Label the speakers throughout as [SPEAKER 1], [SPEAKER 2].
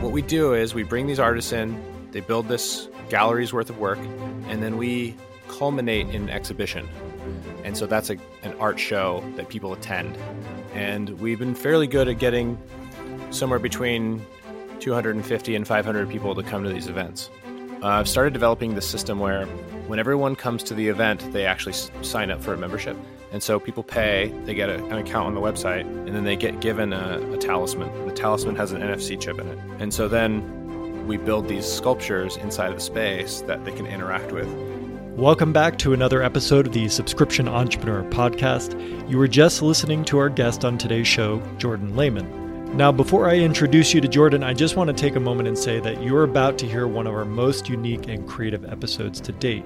[SPEAKER 1] what we do is we bring these artists in, they build this gallery's worth of work, and then we culminate in an exhibition. And so that's a, an art show that people attend. And we've been fairly good at getting somewhere between 250 and 500 people to come to these events. Uh, I've started developing the system where when everyone comes to the event, they actually s- sign up for a membership. And so people pay, they get a, an account on the website, and then they get given a, a talisman. The talisman has an NFC chip in it. And so then we build these sculptures inside of the space that they can interact with.
[SPEAKER 2] Welcome back to another episode of the Subscription Entrepreneur Podcast. You were just listening to our guest on today's show, Jordan Lehman. Now, before I introduce you to Jordan, I just want to take a moment and say that you're about to hear one of our most unique and creative episodes to date.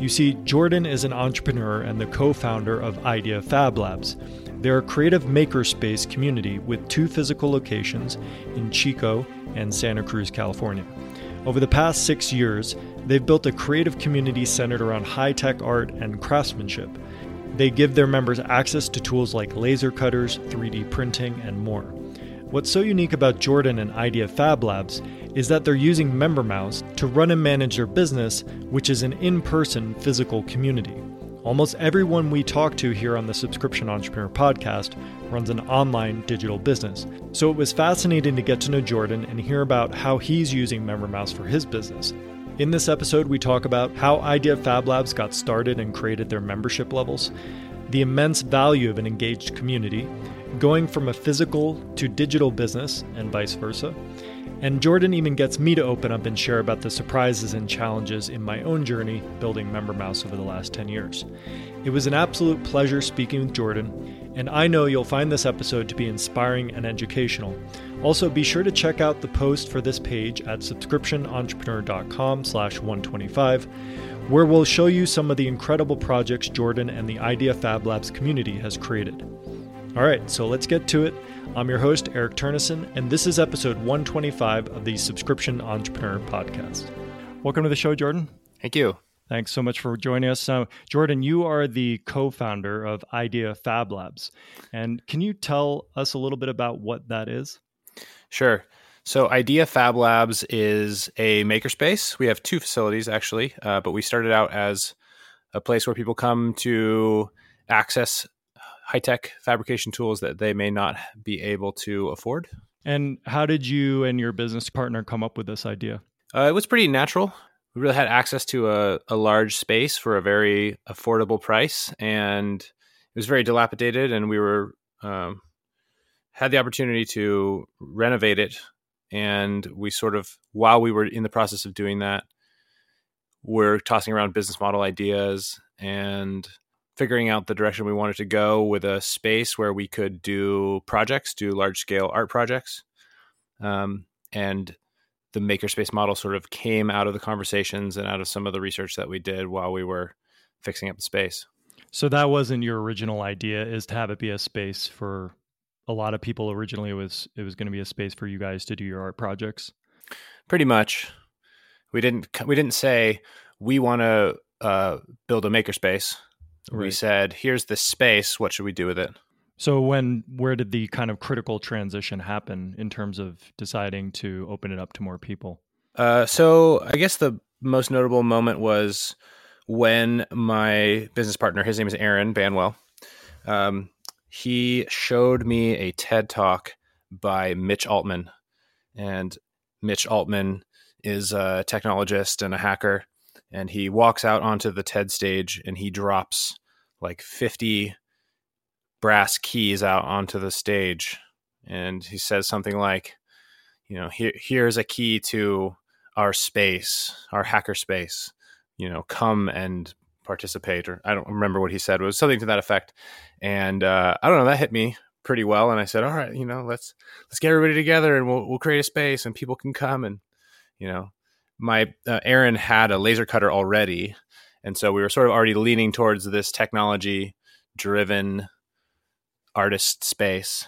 [SPEAKER 2] You see, Jordan is an entrepreneur and the co founder of Idea Fab Labs. They're a creative makerspace community with two physical locations in Chico and Santa Cruz, California. Over the past six years, they've built a creative community centered around high tech art and craftsmanship. They give their members access to tools like laser cutters, 3D printing, and more. What's so unique about Jordan and Idea Fab Labs is that they're using MemberMouse to run and manage their business, which is an in person physical community. Almost everyone we talk to here on the Subscription Entrepreneur podcast runs an online digital business. So it was fascinating to get to know Jordan and hear about how he's using MemberMouse for his business. In this episode, we talk about how Idea Fab Labs got started and created their membership levels, the immense value of an engaged community, going from a physical to digital business and vice versa. And Jordan even gets me to open up and share about the surprises and challenges in my own journey building MemberMouse over the last 10 years. It was an absolute pleasure speaking with Jordan, and I know you'll find this episode to be inspiring and educational. Also, be sure to check out the post for this page at subscriptionentrepreneur.com slash 125, where we'll show you some of the incredible projects Jordan and the Idea Fab Labs community has created. All right, so let's get to it. I'm your host, Eric Turnnessen, and this is episode 125 of the Subscription Entrepreneur Podcast. Welcome to the show, Jordan.
[SPEAKER 1] Thank you.
[SPEAKER 2] Thanks so much for joining us. Now, Jordan, you are the co founder of Idea Fab Labs. And can you tell us a little bit about what that is?
[SPEAKER 1] Sure. So, Idea Fab Labs is a makerspace. We have two facilities actually, uh, but we started out as a place where people come to access high tech fabrication tools that they may not be able to afford.
[SPEAKER 2] And how did you and your business partner come up with this idea?
[SPEAKER 1] Uh, it was pretty natural. We really had access to a, a large space for a very affordable price, and it was very dilapidated. And we were um, had the opportunity to renovate it, and we sort of while we were in the process of doing that, we're tossing around business model ideas and figuring out the direction we wanted to go with a space where we could do projects, do large scale art projects. Um, and the makerspace model sort of came out of the conversations and out of some of the research that we did while we were fixing up the space.
[SPEAKER 2] So that wasn't your original idea is to have it be a space for a lot of people originally it was it was going to be a space for you guys to do your art projects.
[SPEAKER 1] Pretty much. We didn't we didn't say we want to uh, build a makerspace Right. We said, "Here's the space. What should we do with it?"
[SPEAKER 2] So when where did the kind of critical transition happen in terms of deciding to open it up to more people?
[SPEAKER 1] Uh, so I guess the most notable moment was when my business partner, his name is Aaron Banwell, um, he showed me a TED talk by Mitch Altman, and Mitch Altman is a technologist and a hacker, and he walks out onto the TED stage and he drops like 50 brass keys out onto the stage. And he says something like you know here here's a key to our space our hacker space. You know come and participate or i don't remember what he said. It was something to that effect. And uh, i don't know that hit me pretty well. And i said all right you know let's let's get everybody together and we'll, we'll create a space and people can come and you know my uh, aaron had a laser cutter already. And so we were sort of already leaning towards this technology driven artist space.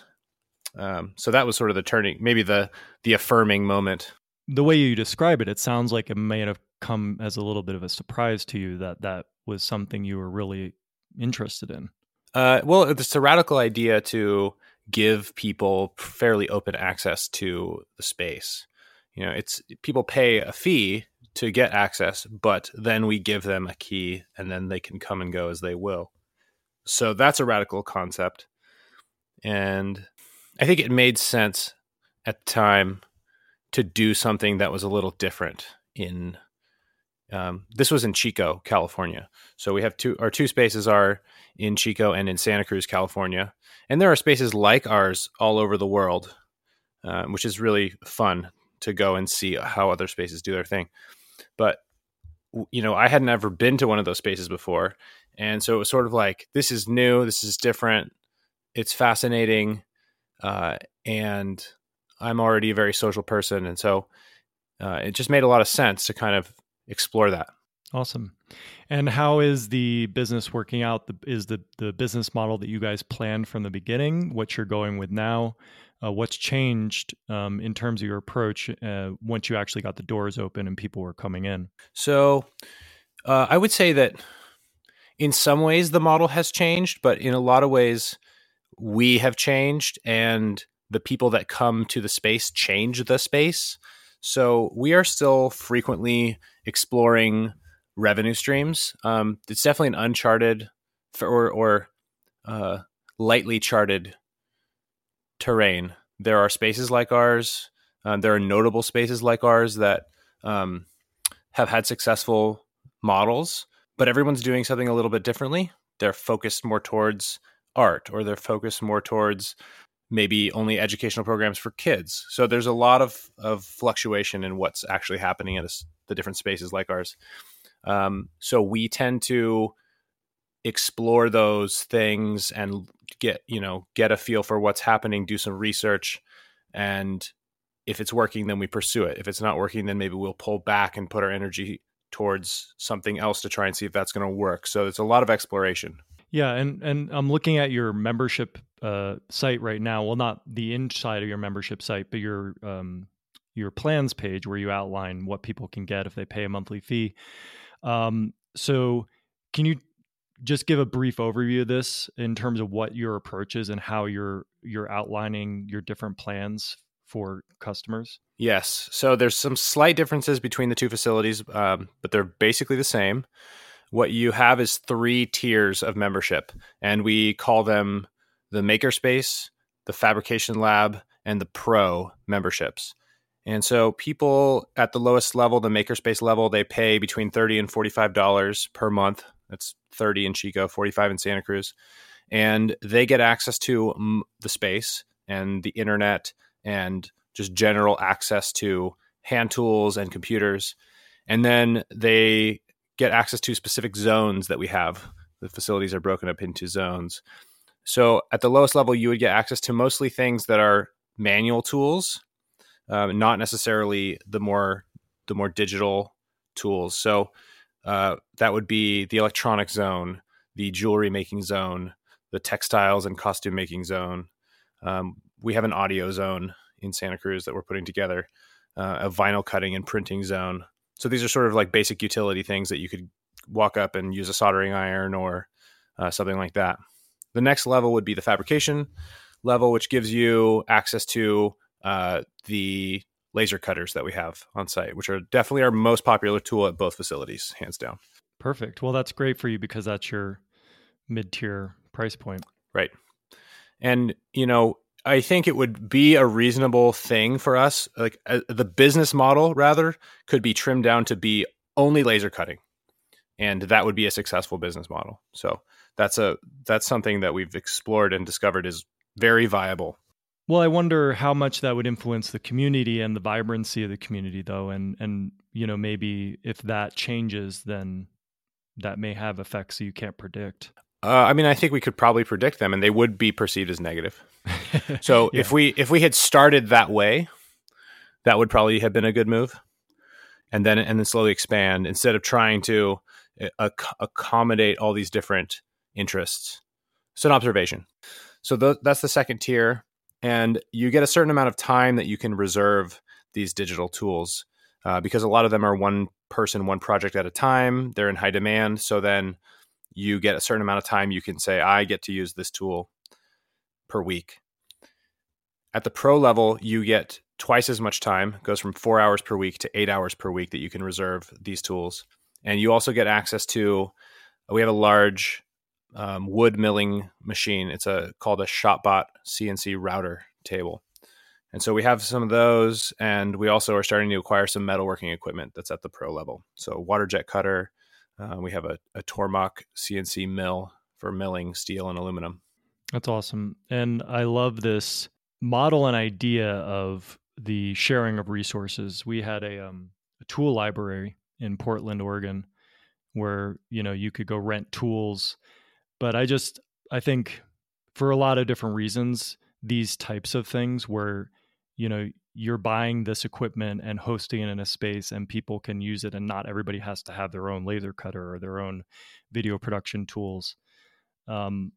[SPEAKER 1] Um, so that was sort of the turning maybe the the affirming moment.
[SPEAKER 2] The way you describe it it sounds like it may have come as a little bit of a surprise to you that that was something you were really interested in.
[SPEAKER 1] Uh, well it's a radical idea to give people fairly open access to the space you know, it's people pay a fee to get access, but then we give them a key and then they can come and go as they will. So that's a radical concept. And I think it made sense at the time to do something that was a little different in um, this was in Chico, California. So we have two our two spaces are in Chico and in Santa Cruz, California. And there are spaces like ours all over the world, uh, which is really fun to go and see how other spaces do their thing. But you know, I had never been to one of those spaces before, and so it was sort of like this is new, this is different, it's fascinating, uh, and I'm already a very social person, and so uh, it just made a lot of sense to kind of explore that.
[SPEAKER 2] Awesome. And how is the business working out? The, is the the business model that you guys planned from the beginning? What you're going with now? Uh, what's changed um, in terms of your approach uh, once you actually got the doors open and people were coming in?
[SPEAKER 1] So, uh, I would say that in some ways the model has changed, but in a lot of ways we have changed, and the people that come to the space change the space. So we are still frequently exploring revenue streams. Um, it's definitely an uncharted or, or uh, lightly charted terrain. There are spaces like ours. Uh, there are notable spaces like ours that um, have had successful models, but everyone's doing something a little bit differently. They're focused more towards art, or they're focused more towards maybe only educational programs for kids. So there's a lot of, of fluctuation in what's actually happening at the different spaces like ours. Um, so we tend to explore those things and get you know get a feel for what's happening do some research and if it's working then we pursue it. If it's not working then maybe we'll pull back and put our energy towards something else to try and see if that's going to work. So it's a lot of exploration.
[SPEAKER 2] Yeah and and i'm looking at your membership uh, site right now. Well not the inside of your membership site but your um, your plans page where you outline what people can get if they pay a monthly fee. Um, so can you just give a brief overview of this in terms of what your approach is and how you're you're outlining your different plans for customers?
[SPEAKER 1] Yes. So there's some slight differences between the two facilities, um, but they're basically the same. What you have is three tiers of membership, and we call them the Makerspace, the Fabrication Lab, and the Pro memberships. And so people at the lowest level, the Makerspace level, they pay between thirty and forty-five dollars per month that's 30 in Chico, 45 in Santa Cruz. And they get access to the space and the internet and just general access to hand tools and computers. And then they get access to specific zones that we have. The facilities are broken up into zones. So at the lowest level, you would get access to mostly things that are manual tools, um, not necessarily the more the more digital tools. So uh, that would be the electronic zone, the jewelry making zone, the textiles and costume making zone. Um, we have an audio zone in Santa Cruz that we're putting together, uh, a vinyl cutting and printing zone. So these are sort of like basic utility things that you could walk up and use a soldering iron or uh, something like that. The next level would be the fabrication level, which gives you access to uh, the laser cutters that we have on site, which are definitely our most popular tool at both facilities, hands down.
[SPEAKER 2] Perfect. Well, that's great for you because that's your mid tier price point.
[SPEAKER 1] Right. And, you know, I think it would be a reasonable thing for us. Like uh, the business model, rather, could be trimmed down to be only laser cutting, and that would be a successful business model. So that's a that's something that we've explored and discovered is very viable
[SPEAKER 2] well, I wonder how much that would influence the community and the vibrancy of the community, though, and and you know maybe if that changes, then that may have effects you can't predict.
[SPEAKER 1] Uh, I mean, I think we could probably predict them, and they would be perceived as negative. so yeah. if we if we had started that way, that would probably have been a good move, and then and then slowly expand instead of trying to uh, accommodate all these different interests. It's an observation. So th- that's the second tier and you get a certain amount of time that you can reserve these digital tools uh, because a lot of them are one person one project at a time they're in high demand so then you get a certain amount of time you can say i get to use this tool per week at the pro level, you get twice as much time, goes from four hours per week to eight hours per week that you can reserve these tools. And you also get access to, we have a large um, wood milling machine. It's a called a ShopBot CNC router table. And so we have some of those, and we also are starting to acquire some metalworking equipment that's at the pro level. So water jet cutter, uh, we have a, a Tormach CNC mill for milling steel and aluminum.
[SPEAKER 2] That's awesome. And I love this model and idea of the sharing of resources. We had a, um, a tool library in Portland, Oregon, where you know you could go rent tools. But I just I think for a lot of different reasons, these types of things where you know you're buying this equipment and hosting it in a space and people can use it and not everybody has to have their own laser cutter or their own video production tools. Um,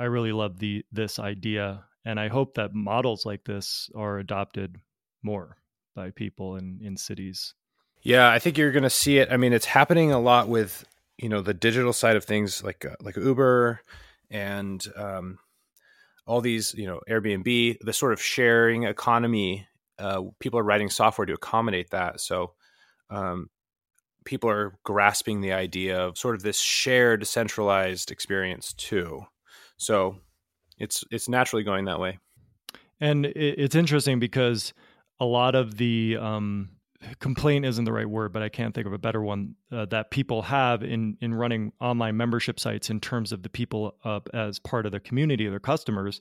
[SPEAKER 2] i really love the this idea and i hope that models like this are adopted more by people in in cities.
[SPEAKER 1] Yeah i think you're going to see it. I mean it's happening a lot with you know the digital side of things like uh, like uber and um, all these, you know, Airbnb, the sort of sharing economy, uh, people are writing software to accommodate that. So um, people are grasping the idea of sort of this shared, centralized experience too. So it's it's naturally going that way.
[SPEAKER 2] And it's interesting because a lot of the um, complaint isn't the right word, but I can't think of a better one uh, that people have in in running online membership sites in terms of the people as part of the community, their customers,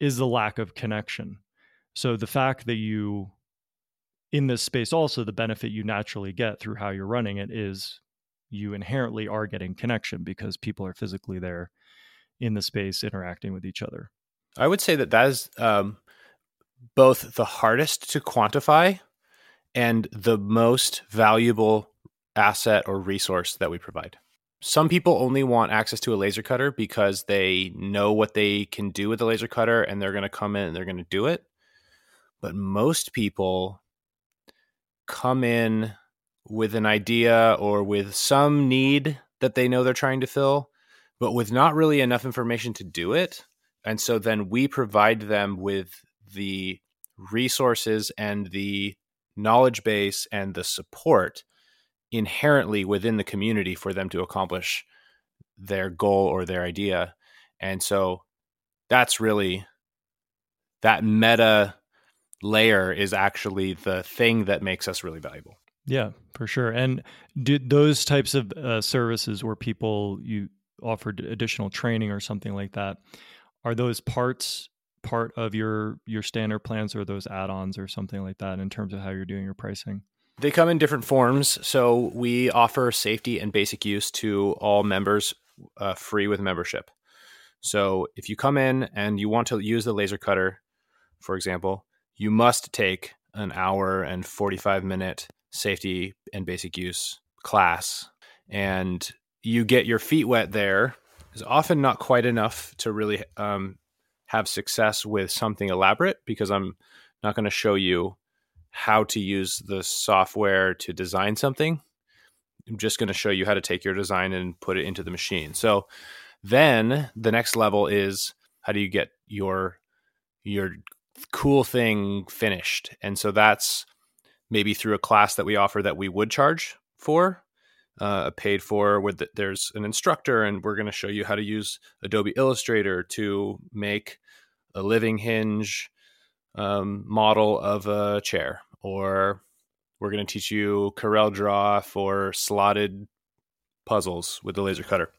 [SPEAKER 2] is the lack of connection. So the fact that you in this space also the benefit you naturally get through how you're running it is you inherently are getting connection because people are physically there in the space interacting with each other.
[SPEAKER 1] I would say that that is um, both the hardest to quantify and the most valuable asset or resource that we provide. Some people only want access to a laser cutter because they know what they can do with the laser cutter and they're going to come in and they're going to do it. But most people come in with an idea or with some need that they know they're trying to fill, but with not really enough information to do it. And so then we provide them with the resources and the knowledge base and the support inherently within the community for them to accomplish their goal or their idea. And so that's really that meta layer is actually the thing that makes us really valuable.
[SPEAKER 2] Yeah, for sure. And do those types of uh, services where people you offered additional training or something like that, are those parts part of your your standard plans or those add-ons or something like that in terms of how you're doing your pricing?
[SPEAKER 1] They come in different forms. So we offer safety and basic use to all members uh, free with membership. So if you come in and you want to use the laser cutter, for example, you must take an hour and 45 minute safety and basic use class. And you get your feet wet there is often not quite enough to really um, have success with something elaborate because I'm not going to show you how to use the software to design something. I'm just going to show you how to take your design and put it into the machine. So then the next level is how do you get your your cool thing finished? And so that's maybe through a class that we offer that we would charge for uh, paid for with the, there's an instructor and we're going to show you how to use adobe illustrator to make a living hinge um, model of a chair. Or we're going to teach you corel draw for slotted puzzles with the laser cutter.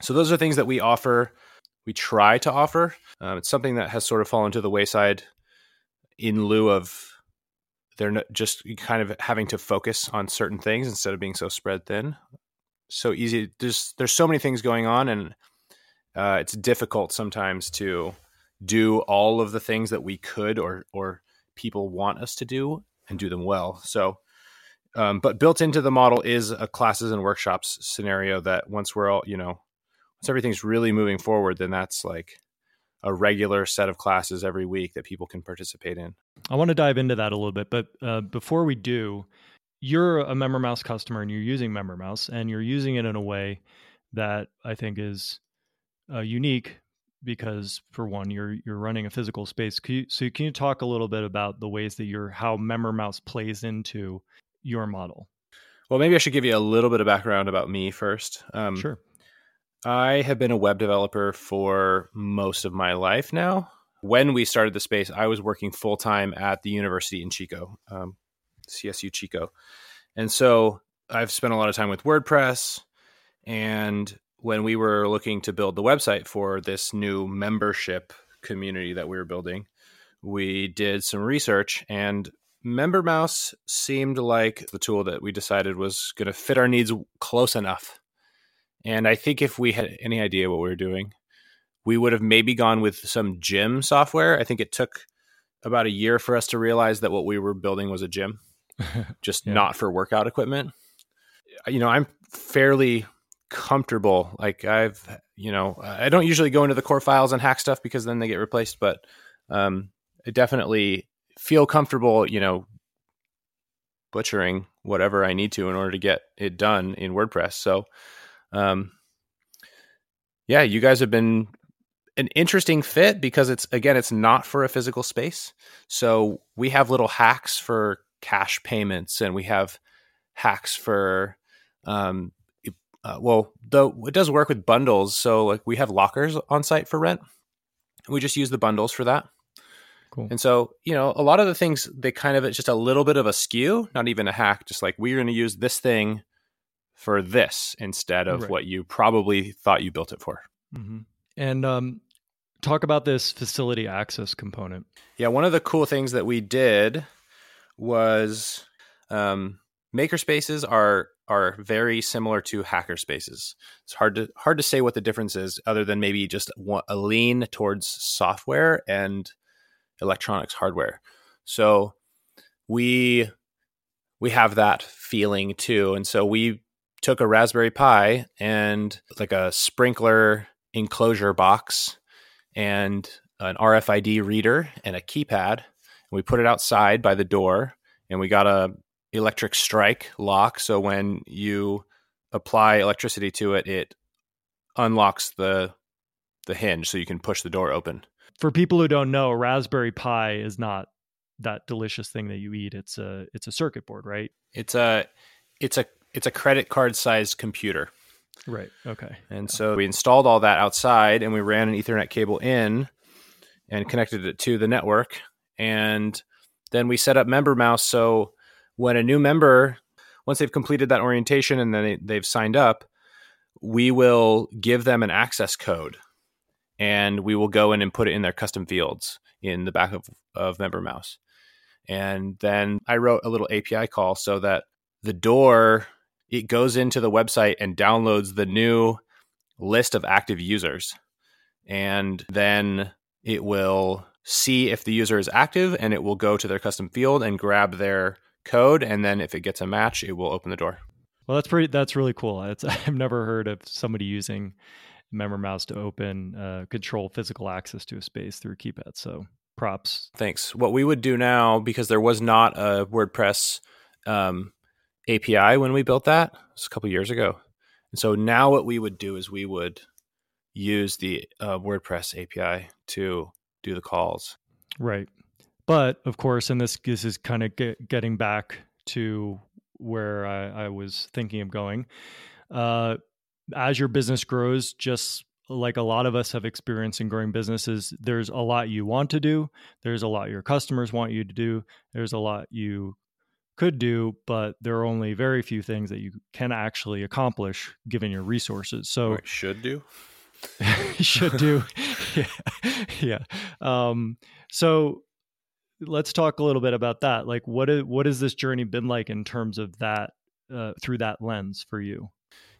[SPEAKER 1] So those are things that we offer we try to offer. Um, it's something that has sort of fallen to the wayside in lieu of they're just kind of having to focus on certain things instead of being so spread thin. So easy. There's there's so many things going on, and uh, it's difficult sometimes to do all of the things that we could or or people want us to do and do them well. So, um, but built into the model is a classes and workshops scenario that once we're all you know once everything's really moving forward, then that's like a regular set of classes every week that people can participate in.
[SPEAKER 2] I want to dive into that a little bit, but uh, before we do, you're a MemberMouse customer and you're using MemberMouse and you're using it in a way that I think is uh, unique because for one, you're you're running a physical space. Can you, so can you talk a little bit about the ways that your how MemberMouse plays into your model?
[SPEAKER 1] Well, maybe I should give you a little bit of background about me first.
[SPEAKER 2] Um, sure.
[SPEAKER 1] I have been a web developer for most of my life now. When we started the space, I was working full time at the university in Chico, um, CSU Chico. And so I've spent a lot of time with WordPress. And when we were looking to build the website for this new membership community that we were building, we did some research and MemberMouse seemed like the tool that we decided was going to fit our needs close enough and I think if we had any idea what we were doing, we would have maybe gone with some gym software. I think it took about a year for us to realize that what we were building was a gym, just yeah. not for workout equipment. You know, I'm fairly comfortable. Like I've, you know, I don't usually go into the core files and hack stuff because then they get replaced, but um, I definitely feel comfortable, you know, butchering whatever I need to in order to get it done in WordPress. So um, yeah, you guys have been an interesting fit because it's again, it's not for a physical space. So we have little hacks for cash payments, and we have hacks for um, uh, well, though it does work with bundles. So like we have lockers on site for rent. We just use the bundles for that. Cool. And so, you know, a lot of the things they kind of it's just a little bit of a skew, not even a hack, just like we're going to use this thing for this instead of right. what you probably thought you built it for.
[SPEAKER 2] Mm-hmm. And um, talk about this facility access component.
[SPEAKER 1] Yeah, one of the cool things that we did was um, makerspaces are are very similar to hacker spaces. It's hard to hard to say what the difference is, other than maybe just a lean towards software and electronics hardware. So we we have that feeling too, and so we took a Raspberry Pi and like a sprinkler enclosure box and an RFID reader and a keypad. And we put it outside by the door and we got a electric strike lock so when you apply electricity to it it unlocks the the hinge so you can push the door open.
[SPEAKER 2] For people who don't know, Raspberry Pi is not that delicious thing that you eat. It's a it's a circuit board, right?
[SPEAKER 1] It's a it's a it's a credit card sized computer.
[SPEAKER 2] Right. Okay.
[SPEAKER 1] And so we installed all that outside and we ran an Ethernet cable in and connected it to the network. And then we set up MemberMouse. So when a new member, once they've completed that orientation and then they, have signed up, we will give them an access code and we will go in and put it in their custom fields in the back of, of MemberMouse. And then I wrote a little API call so that the door it goes into the website and downloads the new list of active users. And then it will see if the user is active and it will go to their custom field and grab their code. And then if it gets a match, it will open the door.
[SPEAKER 2] Well, that's pretty, that's really cool. I've never heard of somebody using MemberMouse to open, uh, control physical access to a space through a keypad. So props.
[SPEAKER 1] Thanks. What we would do now, because there was not a WordPress um, API when we built that. It was a couple years ago. And so now what we would do is we would use the uh, WordPress API to do the calls.
[SPEAKER 2] Right. But of course, and this, this is kind of get, getting back to where I, I was thinking of going. Uh, as your business grows, just like a lot of us have experienced in growing businesses, there's a lot you want to do. There's a lot your customers want you to do. There's a lot you could do, but there are only very few things that you can actually accomplish given your resources. So
[SPEAKER 1] should do.
[SPEAKER 2] should do. yeah. yeah. Um, so let's talk a little bit about that. Like what is what has this journey been like in terms of that uh, through that lens for you?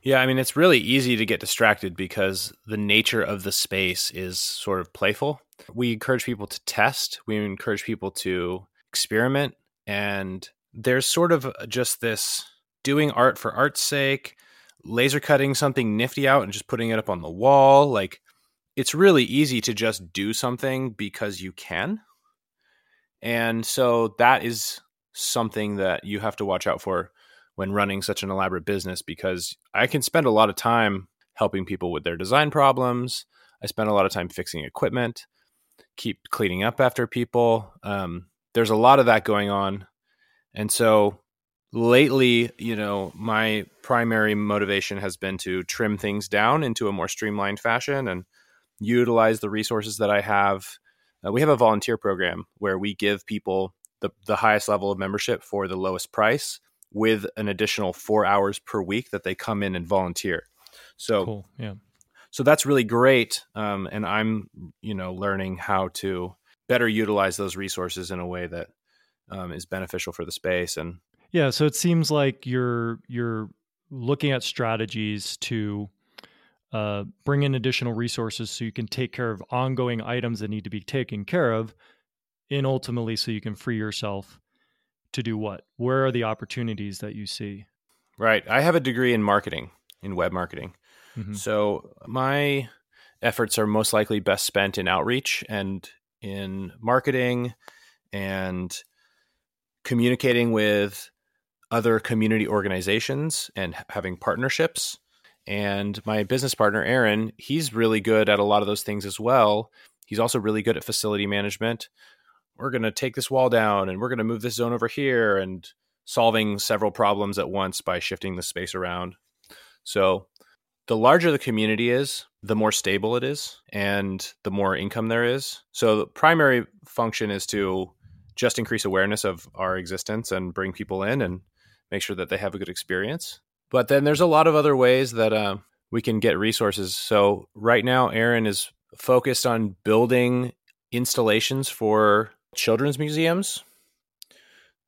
[SPEAKER 1] Yeah, I mean it's really easy to get distracted because the nature of the space is sort of playful. We encourage people to test, we encourage people to experiment and there's sort of just this doing art for art's sake, laser cutting something nifty out and just putting it up on the wall. Like it's really easy to just do something because you can. And so that is something that you have to watch out for when running such an elaborate business because I can spend a lot of time helping people with their design problems. I spend a lot of time fixing equipment, keep cleaning up after people. Um, there's a lot of that going on. And so lately, you know, my primary motivation has been to trim things down into a more streamlined fashion and utilize the resources that I have. Uh, we have a volunteer program where we give people the, the highest level of membership for the lowest price with an additional four hours per week that they come in and volunteer. So,
[SPEAKER 2] cool. yeah.
[SPEAKER 1] So that's really great. Um, and I'm, you know, learning how to better utilize those resources in a way that um, is beneficial for the space. And
[SPEAKER 2] yeah, so it seems like you're you're looking at strategies to uh, bring in additional resources so you can take care of ongoing items that need to be taken care of, and ultimately so you can free yourself to do what? Where are the opportunities that you see?
[SPEAKER 1] Right. I have a degree in marketing, in web marketing. Mm-hmm. So my efforts are most likely best spent in outreach and in marketing and communicating with other community organizations and having partnerships. And my business partner, Aaron, he's really good at a lot of those things as well. He's also really good at facility management we're going to take this wall down and we're going to move this zone over here and solving several problems at once by shifting the space around. So, the larger the community is, the more stable it is and the more income there is. So, the primary function is to just increase awareness of our existence and bring people in and make sure that they have a good experience. But then there's a lot of other ways that uh, we can get resources. So, right now, Aaron is focused on building installations for children's museums.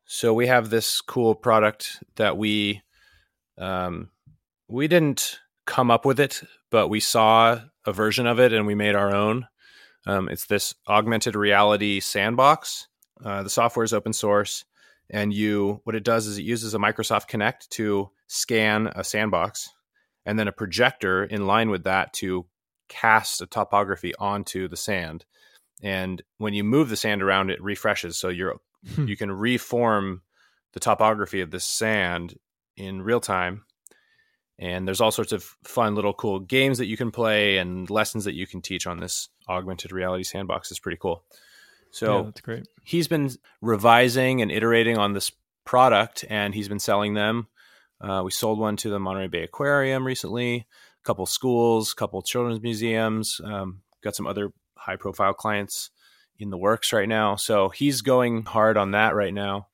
[SPEAKER 1] So we have this cool product that we um, we didn't come up with it, but we saw a version of it and we made our own. Um, it's this augmented reality sandbox. Uh, the software is open source, and you what it does is it uses a Microsoft Kinect to scan a sandbox, and then a projector in line with that to cast a topography onto the sand. And when you move the sand around it refreshes. So you're hmm. you can reform the topography of the sand in real time. And there's all sorts of fun little cool games that you can play and lessons that you can teach on this augmented reality sandbox. Is pretty cool so
[SPEAKER 2] yeah, that's great
[SPEAKER 1] he's been revising and iterating on this product and he's been selling them uh, we sold one to the monterey bay aquarium recently a couple schools a couple children's museums um, got some other high profile clients in the works right now. So he's going hard on that right now,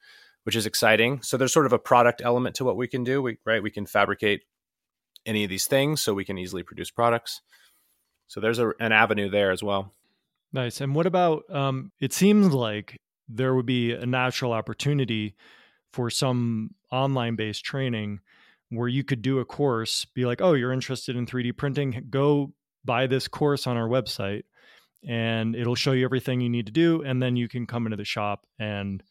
[SPEAKER 1] which is exciting. So there's sort of a product element to what we can do. We, right, we can fabricate any of these things, so we can easily produce products. So there's a, an avenue there as well.
[SPEAKER 2] Nice. And what about? Um, it seems like there would be a natural opportunity for some online based training where you could do a course, be like, oh, you're interested in 3D printing, go buy this course on our website and it'll show you everything you need to do and then you can come into the shop and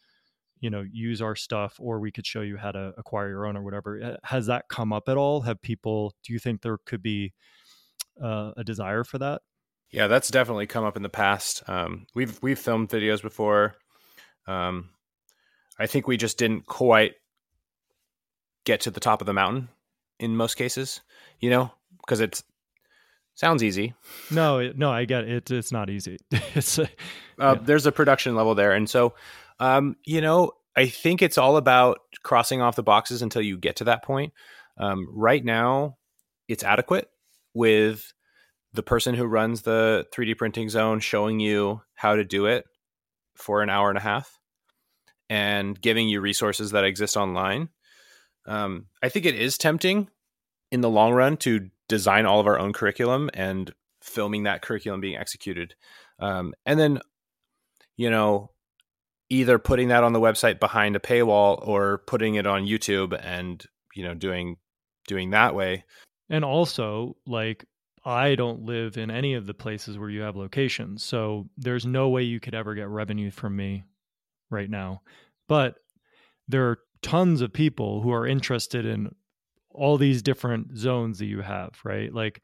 [SPEAKER 2] you know use our stuff or we could show you how to acquire your own or whatever has that come up at all have people do you think there could be uh, a desire for that
[SPEAKER 1] yeah that's definitely come up in the past um, we've we've filmed videos before um, i think we just didn't quite get to the top of the mountain in most cases you know because it Sounds easy.
[SPEAKER 2] No, no, I get it. It's not easy. it's uh,
[SPEAKER 1] yeah. there's a production level there, and so um, you know, I think it's all about crossing off the boxes until you get to that point. Um, right now, it's adequate with the person who runs the 3D printing zone showing you how to do it for an hour and a half and giving you resources that exist online. Um, I think it is tempting in the long run to design all of our own curriculum and filming that curriculum being executed. Um, and then, you know, either putting that on the website behind a paywall or putting it on YouTube and, you know, doing doing that way.
[SPEAKER 2] And also, like I don't live in any of the places where you have locations. So there's no way you could ever get revenue from me right now. But there are tons of people who are interested in all these different zones that you have, right? Like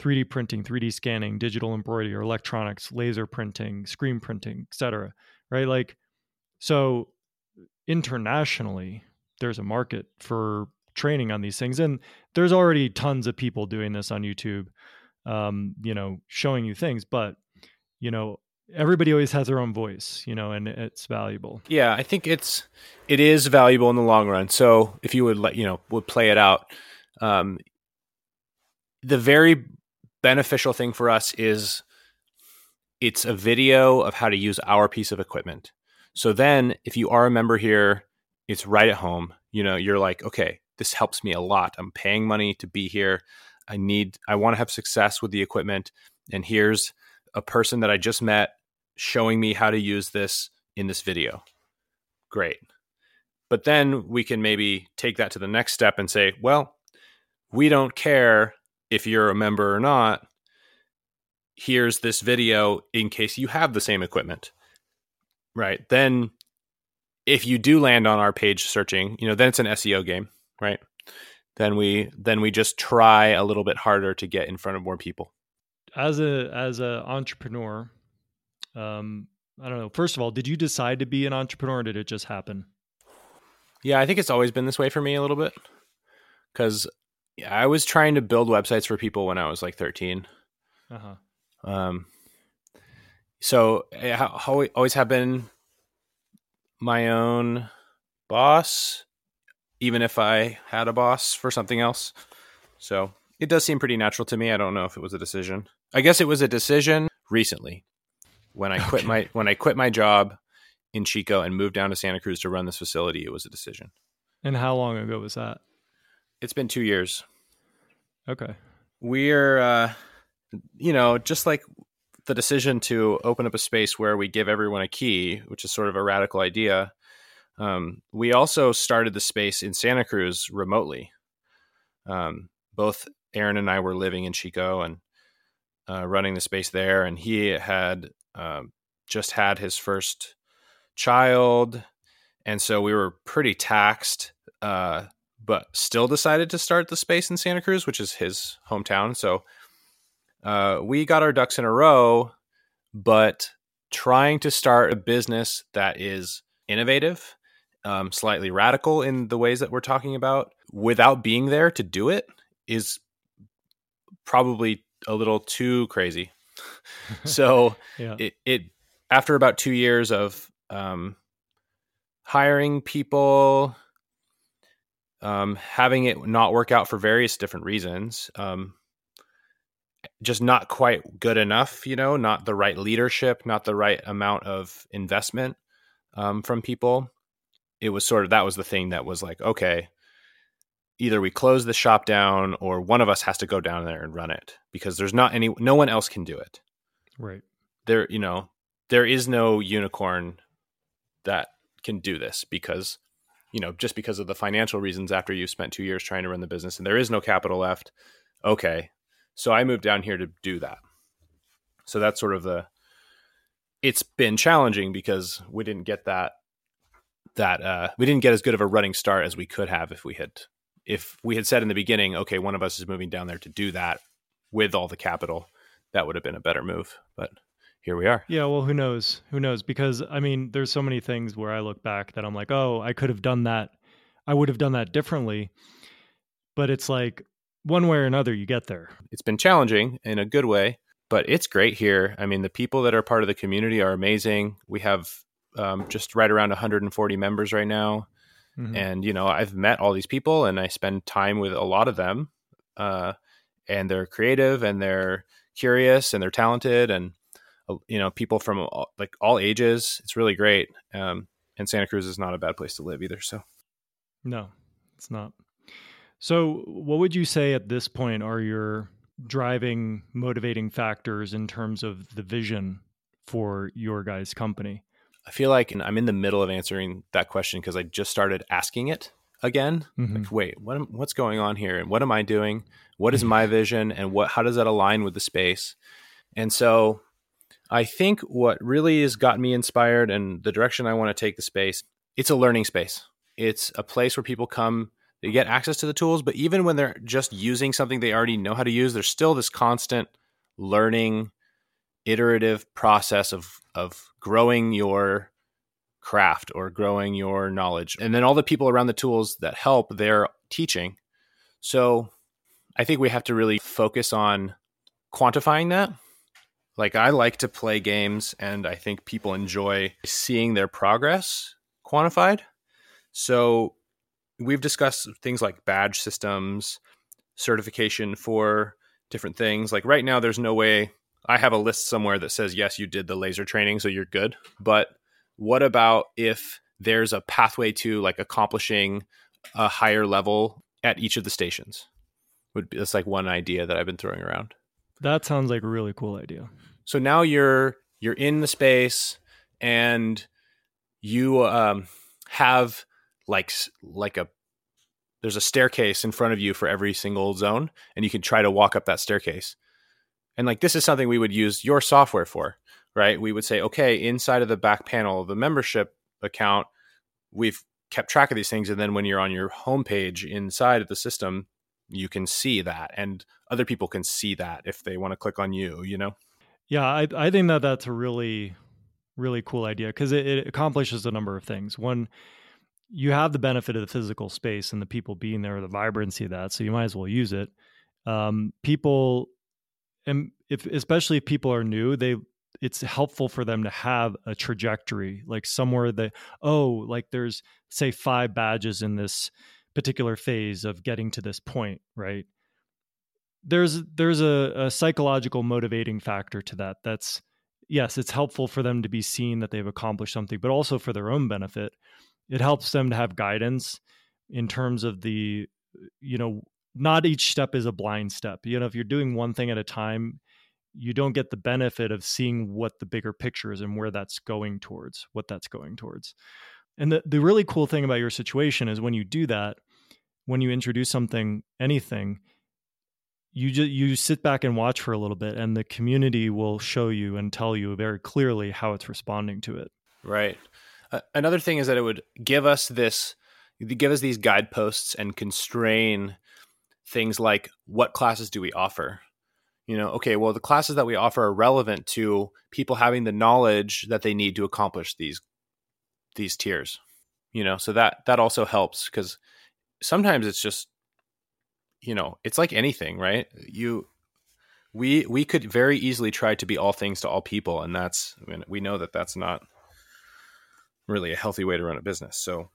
[SPEAKER 2] 3D printing, 3D scanning, digital embroidery, electronics, laser printing, screen printing, etc. Right? Like so internationally, there's a market for training on these things, and there's already tons of people doing this on YouTube. um, you know, showing you things, but you know, everybody always has their own voice, you know, and it's valuable.
[SPEAKER 1] Yeah, I think it's it is valuable in the long run. So if you would let you know would play it out, um, the very beneficial thing for us is it's a video of how to use our piece of equipment. So then, if you are a member here, it's right at home. You know, you're like, okay, this helps me a lot. I'm paying money to be here. I need, I want to have success with the equipment. And here's a person that I just met showing me how to use this in this video. Great. But then we can maybe take that to the next step and say, well, we don't care if you're a member or not. Here's this video in case you have the same equipment. Right. Then if you do land on our page searching, you know, then it's an SEO game, right? Then we then we just try a little bit harder to get in front of more people.
[SPEAKER 2] As a as a entrepreneur, um, I don't know. First of all, did you decide to be an entrepreneur or did it just happen?
[SPEAKER 1] Yeah, I think it's always been this way for me a little bit. Cause I was trying to build websites for people when I was like 13. Uh-huh. Um, so I always have been my own boss, even if I had a boss for something else. So it does seem pretty natural to me. I don't know if it was a decision. I guess it was a decision recently when I quit okay. my when I quit my job in Chico and moved down to Santa Cruz to run this facility. It was a decision.
[SPEAKER 2] And how long ago was that?
[SPEAKER 1] It's been two years.
[SPEAKER 2] Okay.
[SPEAKER 1] We're, uh, you know, just like the decision to open up a space where we give everyone a key, which is sort of a radical idea. Um, we also started the space in Santa Cruz remotely. Um, both Aaron and I were living in Chico and uh, running the space there, and he had um, just had his first child, and so we were pretty taxed. Uh, but still decided to start the space in Santa Cruz, which is his hometown. So uh, we got our ducks in a row, but trying to start a business that is innovative, um, slightly radical in the ways that we're talking about, without being there to do it is probably a little too crazy. so yeah. it, it after about two years of um, hiring people, um, having it not work out for various different reasons, um, just not quite good enough, you know, not the right leadership, not the right amount of investment um, from people. It was sort of that was the thing that was like, okay, either we close the shop down or one of us has to go down there and run it because there's not any, no one else can do it.
[SPEAKER 2] Right.
[SPEAKER 1] There, you know, there is no unicorn that can do this because you know just because of the financial reasons after you spent two years trying to run the business and there is no capital left okay so I moved down here to do that. So that's sort of the it's been challenging because we didn't get that that uh we didn't get as good of a running start as we could have if we had if we had said in the beginning, okay, one of us is moving down there to do that with all the capital, that would have been a better move. But here we are.
[SPEAKER 2] Yeah, well, who knows? Who knows? Because I mean, there's so many things where I look back that I'm like, oh, I could have done that. I would have done that differently. But it's like one way or another, you get there.
[SPEAKER 1] It's been challenging in a good way, but it's great here. I mean, the people that are part of the community are amazing. We have um, just right around 140 members right now. Mm-hmm. And, you know, I've met all these people and I spend time with a lot of them. Uh, and they're creative and they're curious and they're talented and, uh, you know, people from all, like all ages. It's really great. Um, and Santa Cruz is not a bad place to live either. So,
[SPEAKER 2] no, it's not. So, what would you say at this point are your driving, motivating factors in terms of the vision for your guys' company?
[SPEAKER 1] I feel like I'm in the middle of answering that question because I just started asking it again. Mm-hmm. Like, wait, what am, what's going on here? And what am I doing? What is my vision? And what how does that align with the space? And so I think what really has got me inspired and the direction I want to take the space, it's a learning space. It's a place where people come they get access to the tools, but even when they're just using something they already know how to use, there's still this constant learning, iterative process of of growing your craft or growing your knowledge. And then all the people around the tools that help, they're teaching. So I think we have to really focus on quantifying that. Like I like to play games and I think people enjoy seeing their progress quantified. So we've discussed things like badge systems, certification for different things. Like right now there's no way I have a list somewhere that says yes you did the laser training so you're good. But what about if there's a pathway to like accomplishing a higher level at each of the stations? Would be that's like one idea that I've been throwing around.
[SPEAKER 2] That sounds like a really cool idea.
[SPEAKER 1] So now you're you're in the space and you um, have like like a there's a staircase in front of you for every single zone and you can try to walk up that staircase. And like this is something we would use your software for, right? We would say, okay, inside of the back panel of the membership account, we've kept track of these things and then when you're on your homepage inside of the system, you can see that and other people can see that if they want to click on you you know?
[SPEAKER 2] Yeah i, I think that that's a really really cool idea because it, it accomplishes a number of things. One you have the benefit of the physical space and the people being there the vibrancy of that so you might as well use it. Um, people and if especially if people are new they it's helpful for them to have a trajectory like somewhere that oh like there's say five badges in this particular phase of getting to this point, right? There's there's a, a psychological motivating factor to that. That's yes, it's helpful for them to be seen that they've accomplished something, but also for their own benefit. It helps them to have guidance in terms of the, you know, not each step is a blind step. You know, if you're doing one thing at a time, you don't get the benefit of seeing what the bigger picture is and where that's going towards, what that's going towards. And the, the really cool thing about your situation is when you do that, when you introduce something, anything, you just you sit back and watch for a little bit and the community will show you and tell you very clearly how it's responding to it.
[SPEAKER 1] Right. Uh, another thing is that it would give us this give us these guideposts and constrain things like what classes do we offer? You know, okay, well the classes that we offer are relevant to people having the knowledge that they need to accomplish these these tiers you know? So that that also helps because sometimes it's just you know it's like anything right? You we we could very easily try to be all things to all people and that's I mean, we know that that's not really a healthy way to run a business. So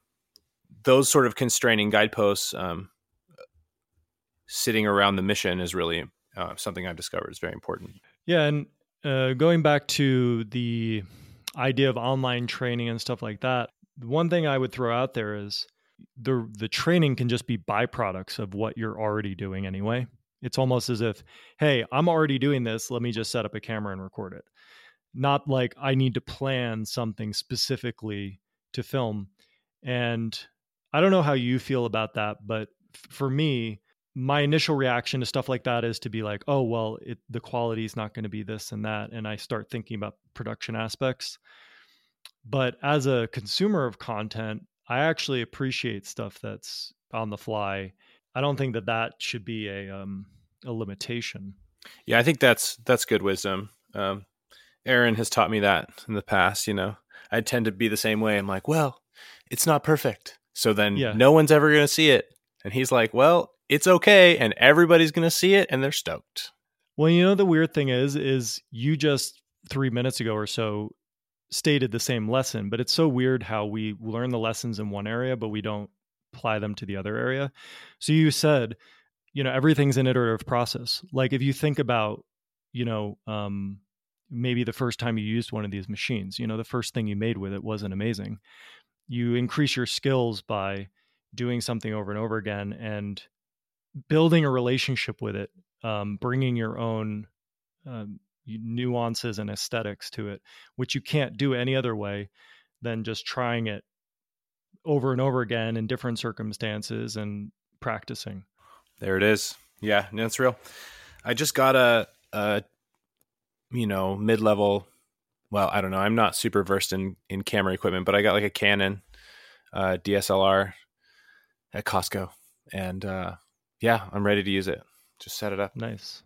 [SPEAKER 1] those sort of constraining guideposts um, sitting around the mission is really uh, something i've discovered is very important
[SPEAKER 2] yeah and uh, going back to the idea of online training and stuff like that, one thing I would throw out there is the the training can just be byproducts of what you're already doing anyway. It's almost as if, hey, I'm already doing this, let me just set up a camera and record it. Not like I need to plan something specifically to film. And I don't know how you feel about that, but for me, my initial reaction to stuff like that is to be like, oh, well, it, the quality is not going to be this and that. And I start thinking about production aspects. But as a consumer of content, I actually appreciate stuff that's on the fly. I don't think that that should be a um, a limitation.
[SPEAKER 1] Yeah, I think that's that's good wisdom. Um, Aaron has taught me that in the past. You know, I tend to be the same way. I'm like, well, it's not perfect, so then yeah. no one's ever going to see it. And he's like, well, it's okay and everybody's going to see it and they're stoked.
[SPEAKER 2] Well, you know the weird thing is is you just 3 minutes ago or so stated the same lesson, but it's so weird how we learn the lessons in one area but we don't apply them to the other area. So you said, you know, everything's an iterative process. Like if you think about, you know, um maybe the first time you used one of these machines, you know, the first thing you made with it wasn't amazing. You increase your skills by doing something over and over again and building a relationship with it, um, bringing your own um, nuances and aesthetics to it, which you can't do any other way than just trying it over and over again in different circumstances and practicing.
[SPEAKER 1] There it is. Yeah, that's real. I just got a, a you know, mid level. Well, I don't know. I'm not super versed in in camera equipment, but I got like a Canon uh, DSLR at Costco, and uh, yeah, I'm ready to use it. Just set it up.
[SPEAKER 2] Nice.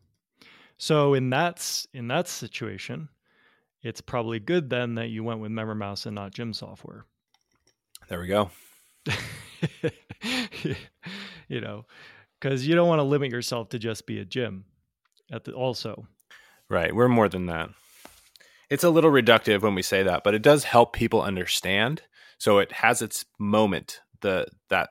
[SPEAKER 2] So in that in that situation, it's probably good then that you went with MemberMouse and not Gym software.
[SPEAKER 1] There we go.
[SPEAKER 2] you know, because you don't want to limit yourself to just be a gym. At the, also,
[SPEAKER 1] Right. We're more than that. It's a little reductive when we say that, but it does help people understand. So it has its moment, the that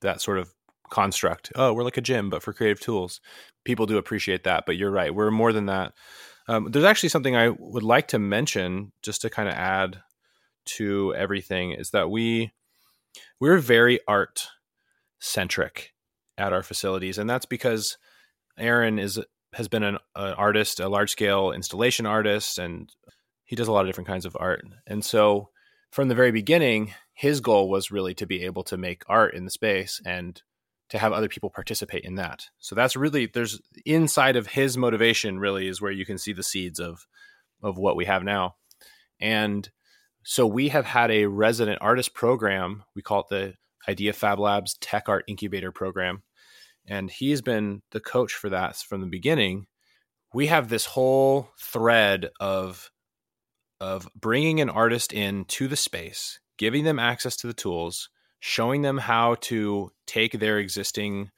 [SPEAKER 1] that sort of construct. Oh, we're like a gym, but for creative tools. People do appreciate that, but you're right. We're more than that. Um, there's actually something I would like to mention just to kind of add to everything is that we we're very art centric at our facilities, and that's because Aaron is has been an, an artist, a large scale installation artist, and he does a lot of different kinds of art. And so, from the very beginning, his goal was really to be able to make art in the space and to have other people participate in that. So that's really there's inside of his motivation really is where you can see the seeds of of what we have now. And so we have had a resident artist program. We call it the Idea Fab Labs Tech Art Incubator Program. And he's been the coach for that from the beginning. We have this whole thread of of bringing an artist in to the space, giving them access to the tools, showing them how to take their existing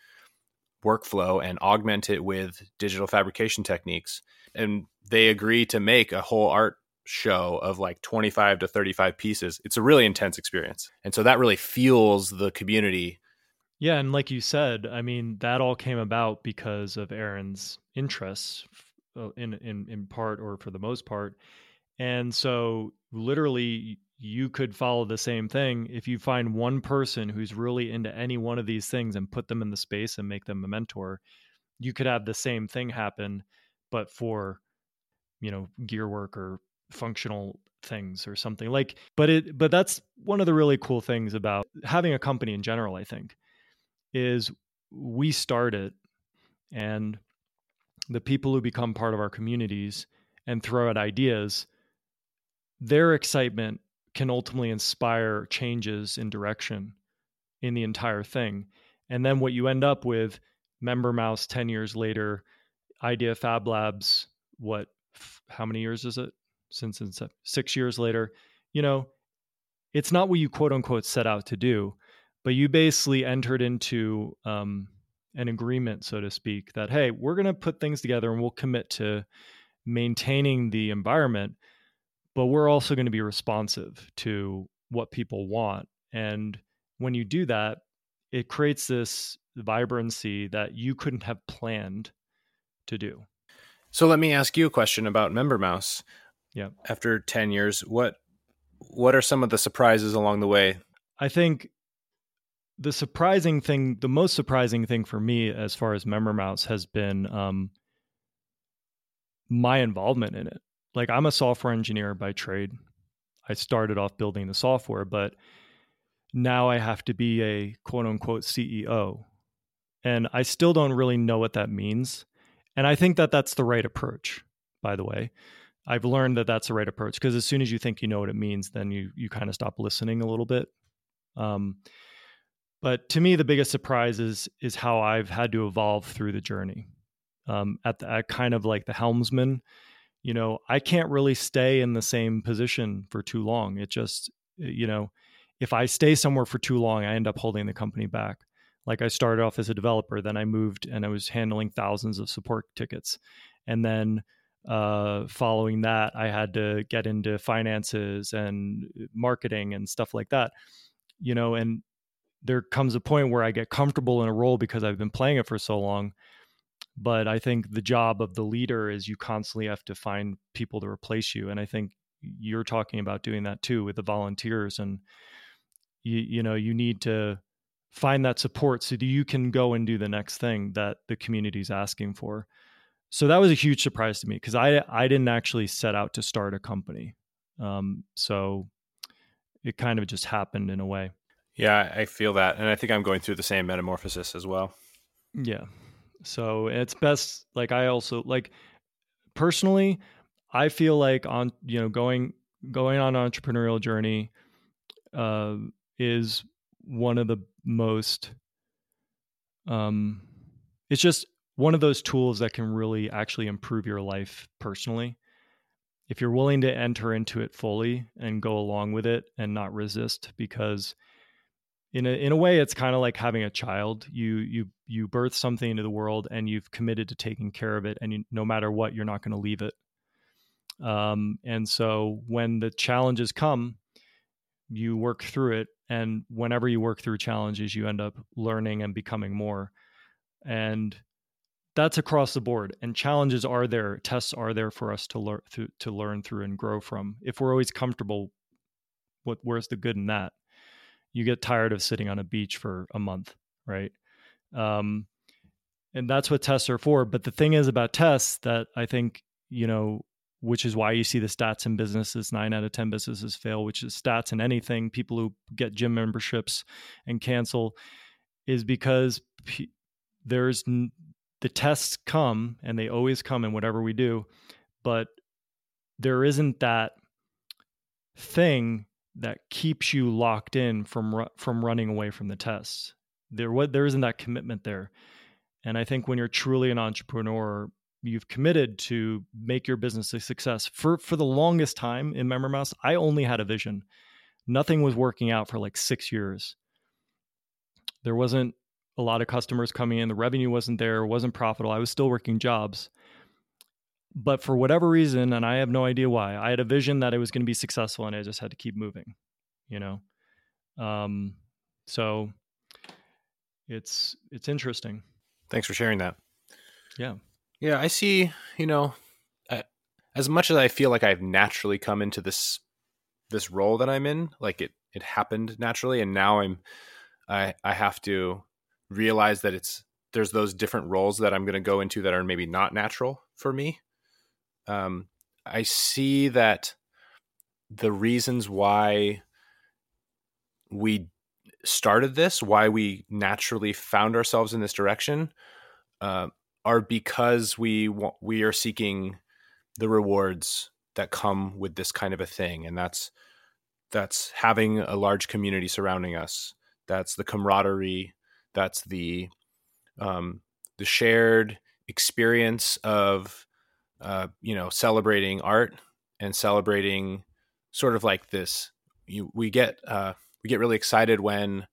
[SPEAKER 1] workflow and augment it with digital fabrication techniques. And they agree to make a whole art show of like 25 to 35 pieces. It's a really intense experience. And so that really fuels the community.
[SPEAKER 2] Yeah. And like you said, I mean, that all came about because of Aaron's interests uh, in, in, in part or for the most part. And so literally you could follow the same thing if you find one person who's really into any one of these things and put them in the space and make them a mentor you could have the same thing happen but for you know gear work or functional things or something. Like but it but that's one of the really cool things about having a company in general i think is we start it and the people who become part of our communities and throw out ideas their excitement can ultimately inspire changes in direction in the entire thing. And then what you end up with, Member Mouse 10 years later, Idea Fab Labs, what, how many years is it? Since it's six years later, you know, it's not what you quote unquote set out to do, but you basically entered into um, an agreement, so to speak, that, hey, we're going to put things together and we'll commit to maintaining the environment but we're also going to be responsive to what people want. And when you do that, it creates this vibrancy that you couldn't have planned to do.
[SPEAKER 1] So let me ask you a question about Member Mouse.
[SPEAKER 2] Yeah.
[SPEAKER 1] After 10 years, what what are some of the surprises along the way?
[SPEAKER 2] I think the surprising thing, the most surprising thing for me as far as Member Mouse has been um, my involvement in it like I'm a software engineer by trade. I started off building the software, but now I have to be a quote unquote CEO. And I still don't really know what that means. And I think that that's the right approach, by the way. I've learned that that's the right approach because as soon as you think you know what it means, then you you kind of stop listening a little bit. Um, but to me, the biggest surprise is is how I've had to evolve through the journey. Um, at, the, at kind of like the helmsman, you know, I can't really stay in the same position for too long. It just, you know, if I stay somewhere for too long, I end up holding the company back. Like I started off as a developer, then I moved and I was handling thousands of support tickets. And then uh, following that, I had to get into finances and marketing and stuff like that. You know, and there comes a point where I get comfortable in a role because I've been playing it for so long but i think the job of the leader is you constantly have to find people to replace you and i think you're talking about doing that too with the volunteers and you you know you need to find that support so that you can go and do the next thing that the community is asking for. So that was a huge surprise to me because i i didn't actually set out to start a company um, so it kind of just happened in a way.
[SPEAKER 1] Yeah i feel that and i think i'm going through the same metamorphosis as well.
[SPEAKER 2] Yeah so it's best like I also like personally I feel like on you know going going on an entrepreneurial journey uh, is one of the most um it's just one of those tools that can really actually improve your life personally. If you're willing to enter into it fully and go along with it and not resist because in a in a way it's kind of like having a child. You you you birth something into the world and you've committed to taking care of it and you, no matter what you're not going to leave it. Um, and so when the challenges come you work through it. And whenever you work through challenges you end up learning and becoming more. And that's across the board. And challenges are there. Tests are there for us to learn to, to learn through and grow from. If we're always comfortable what where's the good in that you get tired of sitting on a beach for a month right? Um, and that's what tests are for but the thing is about tests that i think you know which is why you see the stats in businesses nine out of ten businesses fail which is stats in anything people who get gym memberships and cancel is because p- there's n- the tests come and they always come in whatever we do but there isn't that thing that keeps you locked in from from running away from the tests. There what there isn't that commitment there. And I think when you're truly an entrepreneur, you've committed to make your business a success. For for the longest time in MemberMouse, I only had a vision. Nothing was working out for like 6 years. There wasn't a lot of customers coming in, the revenue wasn't there, wasn't profitable. I was still working jobs but for whatever reason, and I have no idea why, I had a vision that it was going to be successful, and I just had to keep moving. You know, um, so it's it's interesting.
[SPEAKER 1] Thanks for sharing that.
[SPEAKER 2] Yeah,
[SPEAKER 1] yeah, I see. You know, I, as much as I feel like I've naturally come into this this role that I'm in, like it it happened naturally, and now I'm I I have to realize that it's there's those different roles that I'm going to go into that are maybe not natural for me um, I see that the reasons why we started this, why we naturally found ourselves in this direction, uh, are because we we are seeking the rewards that come with this kind of a thing, and that's that's having a large community surrounding us. That's the camaraderie. That's the um, the shared experience of uh, you know, celebrating art and celebrating sort of like this. You, we get uh, we get really excited when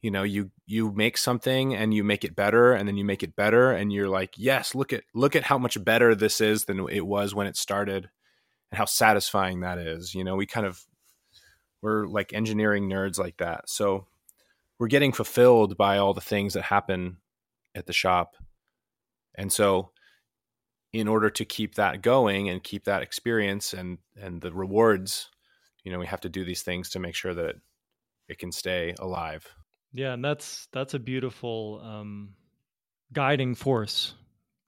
[SPEAKER 1] you know you you make something and you make it better and then you make it better and you're like yes look at look at how much better this is than it was when it started and how satisfying that is you know we kind of we're like engineering nerds like that so we're getting fulfilled by all the things that happen at the shop and so in order to keep that going and keep that experience and and the rewards you know we have to do these things to make sure that it, can stay alive.
[SPEAKER 2] Yeah and that's that's a beautiful um guiding force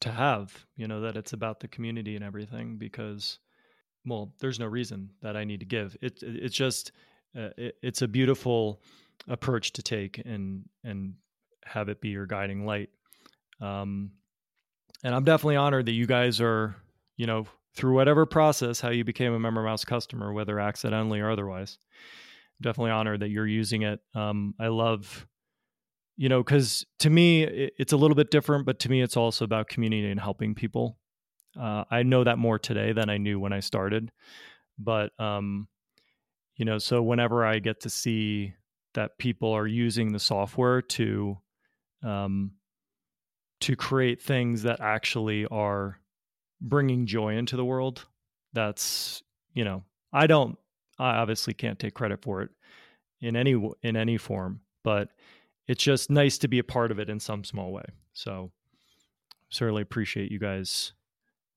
[SPEAKER 2] to have you know that it's about the community and everything because well there's no reason that i need to give. It, it it's just uh, it, it's a beautiful approach to take and and have it be your guiding light. Um and I'm definitely honored that you guys are, you know, through whatever process, how you became a MemberMouse customer, whether accidentally or otherwise. I'm definitely honored that you're using it. Um, I love, you know, because to me, it, it's a little bit different, but to me, it's also about community and helping people. Uh, I know that more today than I knew when I started. But, um, you know, so whenever I get to see that people are using the software to, um, to create things that actually are bringing joy into the world. That's you know i don't i obviously can't take credit for it in any in any form but it's just nice to be a part of it in some small way. So certainly appreciate you guys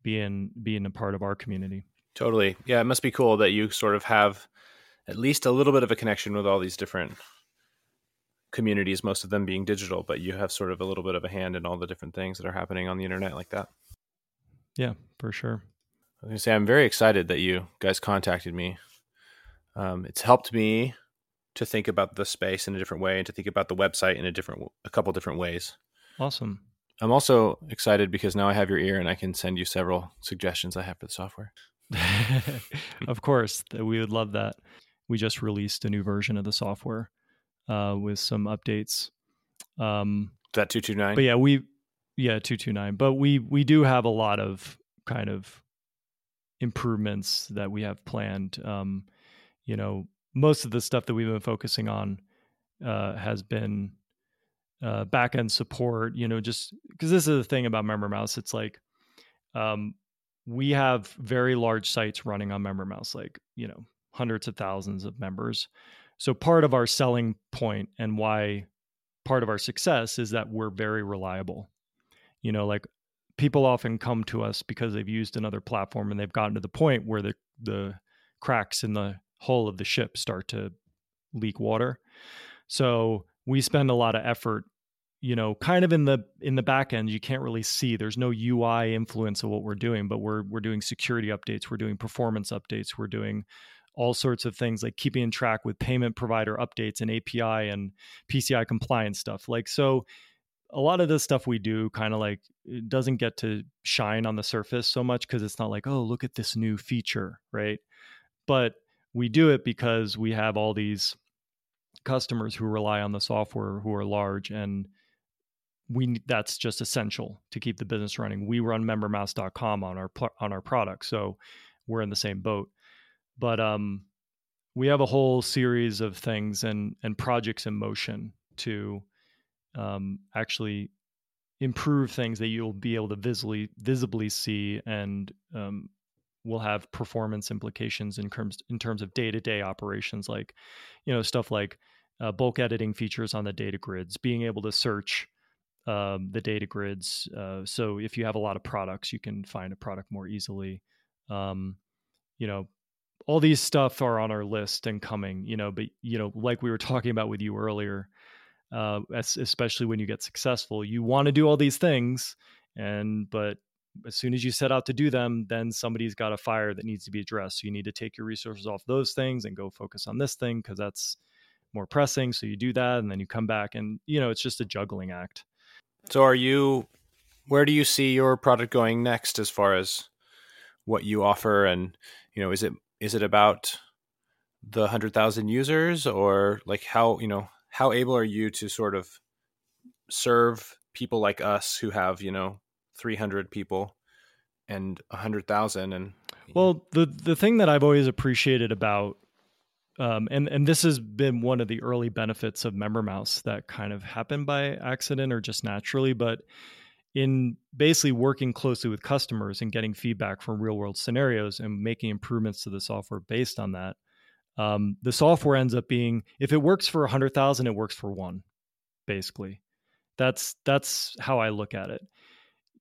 [SPEAKER 2] being being a part of our community.
[SPEAKER 1] Totally. Yeah it must be cool that you sort of have at least a little bit of a connection with all these different communities, most of them being digital, but you have sort of a little bit of a hand in all the different things that are happening on the internet like that.
[SPEAKER 2] Yeah, for sure.
[SPEAKER 1] I was going to say, I'm very excited that you guys contacted me. Um, it's helped me to think about the space in a different way and to think about the website in a different, a couple different ways.
[SPEAKER 2] Awesome.
[SPEAKER 1] I'm also excited because now I have your ear and I can send you several suggestions I have for the software.
[SPEAKER 2] of course, we would love that. We just released a new version of the software uh, with some updates. Um,
[SPEAKER 1] Is that two two nine?
[SPEAKER 2] But yeah, we yeah two two nine. But we we do have a lot of kind of improvements that we have planned. Um, you know, most of the stuff that we've been focusing on uh, has been uh, backend support. You know, just because this is the thing about MemberMouse, it's like um, we have very large sites running on MemberMouse, like you know hundreds of thousands of members. So part of our selling point and why part of our success is that we're very reliable. You know, like people often come to us because they've used another platform and they've gotten to the point where the the cracks in the hull of the ship start to leak water. So we spend a lot of effort you know kind of in the in the back end you can't really see there's no ui influence of what we're doing but we're we're doing security updates we're doing performance updates we're doing all sorts of things like keeping in track with payment provider updates and api and pci compliance stuff like so a lot of this stuff we do kind of like doesn't get to shine on the surface so much because it's not like oh look at this new feature right but we do it because we have all these customers who rely on the software who are large and we that's just essential to keep the business running. We run membermouse.com on our on our product, so we're in the same boat. But um, we have a whole series of things and and projects in motion to um, actually improve things that you'll be able to visibly visibly see and um, will have performance implications in terms in terms of day to day operations, like you know stuff like uh, bulk editing features on the data grids, being able to search um, the data grids. Uh, so if you have a lot of products, you can find a product more easily. Um, you know, all these stuff are on our list and coming. You know, but you know, like we were talking about with you earlier, uh, especially when you get successful, you want to do all these things, and but as soon as you set out to do them, then somebody's got a fire that needs to be addressed. So you need to take your resources off those things and go focus on this thing because that's more pressing. So you do that, and then you come back, and you know, it's just a juggling act.
[SPEAKER 1] So are you where do you see your product going next as far as what you offer and you know is it is it about the 100,000 users or like how, you know, how able are you to sort of serve people like us who have, you know, 300 people and 100,000 and
[SPEAKER 2] well, the the thing that I've always appreciated about um, and and this has been one of the early benefits of MemberMouse that kind of happened by accident or just naturally, but in basically working closely with customers and getting feedback from real world scenarios and making improvements to the software based on that, um, the software ends up being if it works for a hundred thousand, it works for one, basically. That's that's how I look at it.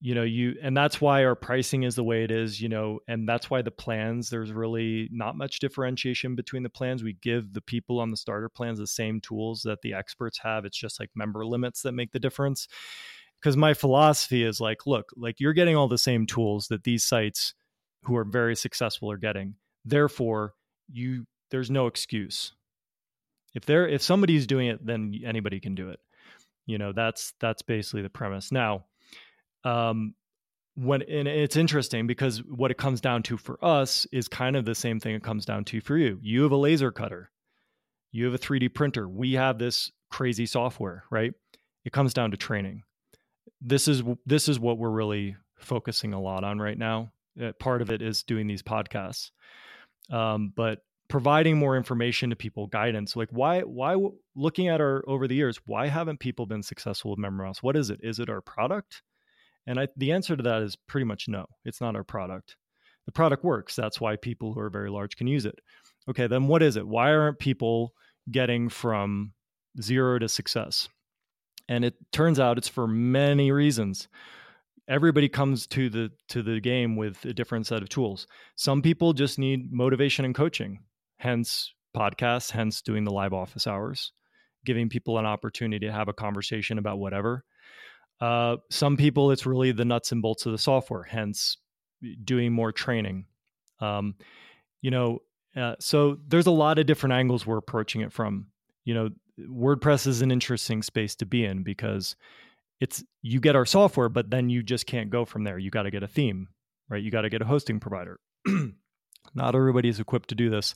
[SPEAKER 2] You know you and that's why our pricing is the way it is you know and that's why the plans there's really not much differentiation between the plans. We give the people on the starter plans the same tools that the experts have. It's just like member limits that make the difference because my philosophy is like look like you're getting all the same tools that these sites who are very successful are getting therefore you there's no excuse if there if somebody's doing it then anybody can do it you know that's that's basically the premise now um, when and it's interesting because what it comes down to for us is kind of the same thing it comes down to for you. You have a laser cutter, you have a 3D printer. We have this crazy software, right? It comes down to training. This is this is what we're really focusing a lot on right now. Uh, part of it is doing these podcasts, um, but providing more information to people, guidance. Like why why looking at our over the years, why haven't people been successful with MemberMouse? What is it? Is it our product? And I, the answer to that is pretty much no. It's not our product. The product works. That's why people who are very large can use it. Okay, then what is it? Why aren't people getting from zero to success? And it turns out it's for many reasons. Everybody comes to the to the game with a different set of tools. Some people just need motivation and coaching. Hence podcasts, hence doing the live office hours, giving people an opportunity to have a conversation about whatever uh, some people, it's really the nuts and bolts of the software, hence doing more training. Um, you know, uh, so there's a lot of different angles we're approaching it from. You know, WordPress is an interesting space to be in because it's you get our software, but then you just can't go from there. You got to get a theme, right? You got to get a hosting provider. Not everybody is equipped to do this.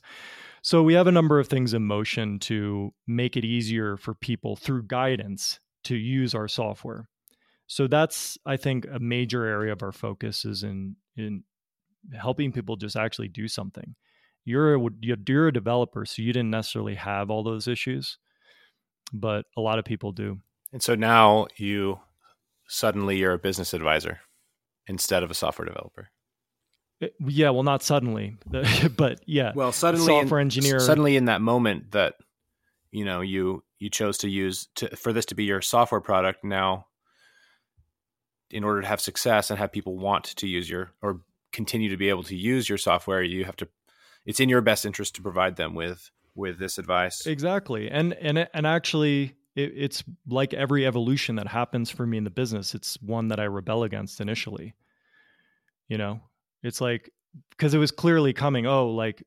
[SPEAKER 2] So we have a number of things in motion to make it easier for people through guidance to use our software so that's i think a major area of our focus is in in helping people just actually do something you're a, you're a developer so you didn't necessarily have all those issues but a lot of people do.
[SPEAKER 1] And so now you suddenly you're a business advisor instead of a software developer.
[SPEAKER 2] It, yeah, well, not suddenly, but yeah.
[SPEAKER 1] Well, suddenly,
[SPEAKER 2] software
[SPEAKER 1] in,
[SPEAKER 2] engineer.
[SPEAKER 1] Suddenly, in that moment, that you know, you you chose to use to, for this to be your software product. Now, in order to have success and have people want to use your or continue to be able to use your software, you have to. It's in your best interest to provide them with with this advice.
[SPEAKER 2] Exactly, and and and actually, it, it's like every evolution that happens for me in the business. It's one that I rebel against initially. You know, it's like because it was clearly coming. Oh, like